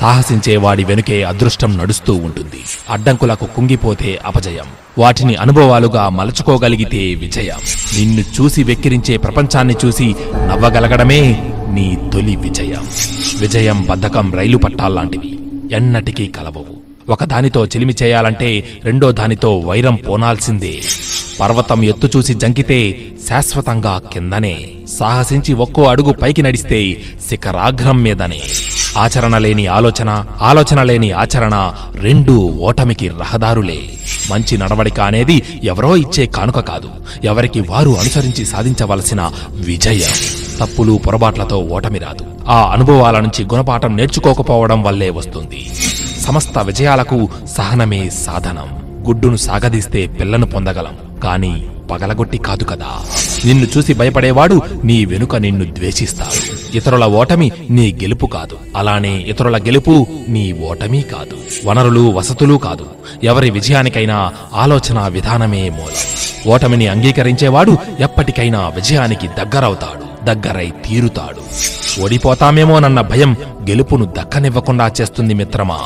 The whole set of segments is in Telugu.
సాహసించే వాడి వెనుకే అదృష్టం నడుస్తూ ఉంటుంది. అడ్డంకులకు కుంగిపోతే అపజయం. వాటిని అనుభవాలుగా మలచుకోగలిగితే విజయం. నిన్ను చూసి వెక్కిరించే ప్రపంచాన్ని చూసి నవ్వగలగడమే నీ తొలి విజయం. విజయం బద్ధకం రైలు పట్టాల్లాంటివి. ఎన్నటికీ కలవవు. ఒకదానితో చిలిమి చేయాలంటే రెండో దానితో వైరం పోనాల్సిందే. పర్వతం ఎత్తు చూసి జంకితే శాశ్వతంగా కిందనే. సాహసించి ఒక్కో అడుగు పైకి నడిస్తే శిఖరాగ్రం మీదనే. ఆచరణ లేని ఆలోచన ఆలోచన లేని ఆచరణ రెండు ఓటమికి రహదారులే. మంచి నడవడిక అనేది ఎవరో ఇచ్చే కానుక కాదు. ఎవరికి వారు అనుసరించి సాధించవలసిన విజయం. తప్పులు పొరపాట్లతో ఓటమి రాదు. ఆ అనుభవాల నుంచి గుణపాఠం నేర్చుకోకపోవడం వల్లే వస్తుంది. సమస్త విజయాలకు సహనమే సాధనం. గుడ్డును సాగదీస్తే పిల్లను పొందగలం. కానీ పగలగొట్టి కాదు కదా. నిన్ను చూసి భయపడేవాడు నీ వెనుక నిన్ను ద్వేషిస్తాడు. ఇతరుల ఓటమి నీ గెలుపు కాదు. అలానే ఇతరుల గెలుపు నీ ఓటమి కాదు. వనరులు వసతులు కాదు. ఎవరి విజయానికైనా ఆలోచన విధానమే మూలం. ఓటమిని అంగీకరించేవాడు ఎప్పటికైనా విజయానికి దగ్గరవుతాడు దగ్గరై తీరుతాడు. ఓడిపోతామేమోనన్న భయం గెలుపును దక్కనివ్వకుండా చేస్తుంది మిత్రమా?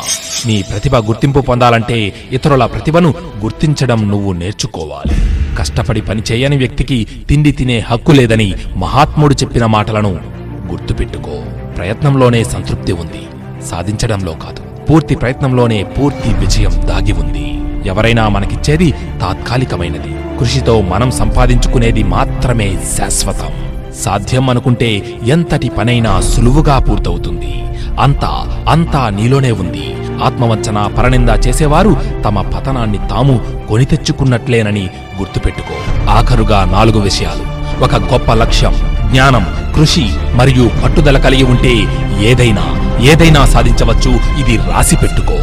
నీ ప్రతిభ గుర్తింపు పొందాలంటే ఇతరుల ప్రతిభను గుర్తించడం నువ్వు నేర్చుకోవాలి. కష్టపడి పనిచేయని వ్యక్తికి తిండి తినే హక్కు లేదని మహాత్ముడు చెప్పిన మాటలను గుర్తుపెట్టుకో. ప్రయత్నంలోనే సంతృప్తి ఉంది. సాధించడంలో కాదు. పూర్తి ప్రయత్నంలోనే పూర్తి విజయం దాగి ఉంది. ఎవరైనా మనకిచ్చేది తాత్కాలికమైనది. కృషితో మనం సంపాదించుకునేది మాత్రమే శాశ్వతం. సాధ్యం అనుకుంటే ఎంతటి పనైనా సులువుగా పూర్తవుతుంది. అంతా అంతా నీలోనే ఉంది. ఆత్మవంచన పరనింద చేసేవారు తమ పతనాన్ని తాము కొని తెచ్చుకున్నట్లేనని గుర్తుపెట్టుకో. ఆఖరుగా నాలుగు విషయాలు. ఒక గొప్ప లక్ష్యం. జ్ఞానం కృషి మరియు పట్టుదల కలిగి ఉంటే ఏదైనా ఏదైనా సాధించవచ్చు. ఇది రాసి పెట్టుకో.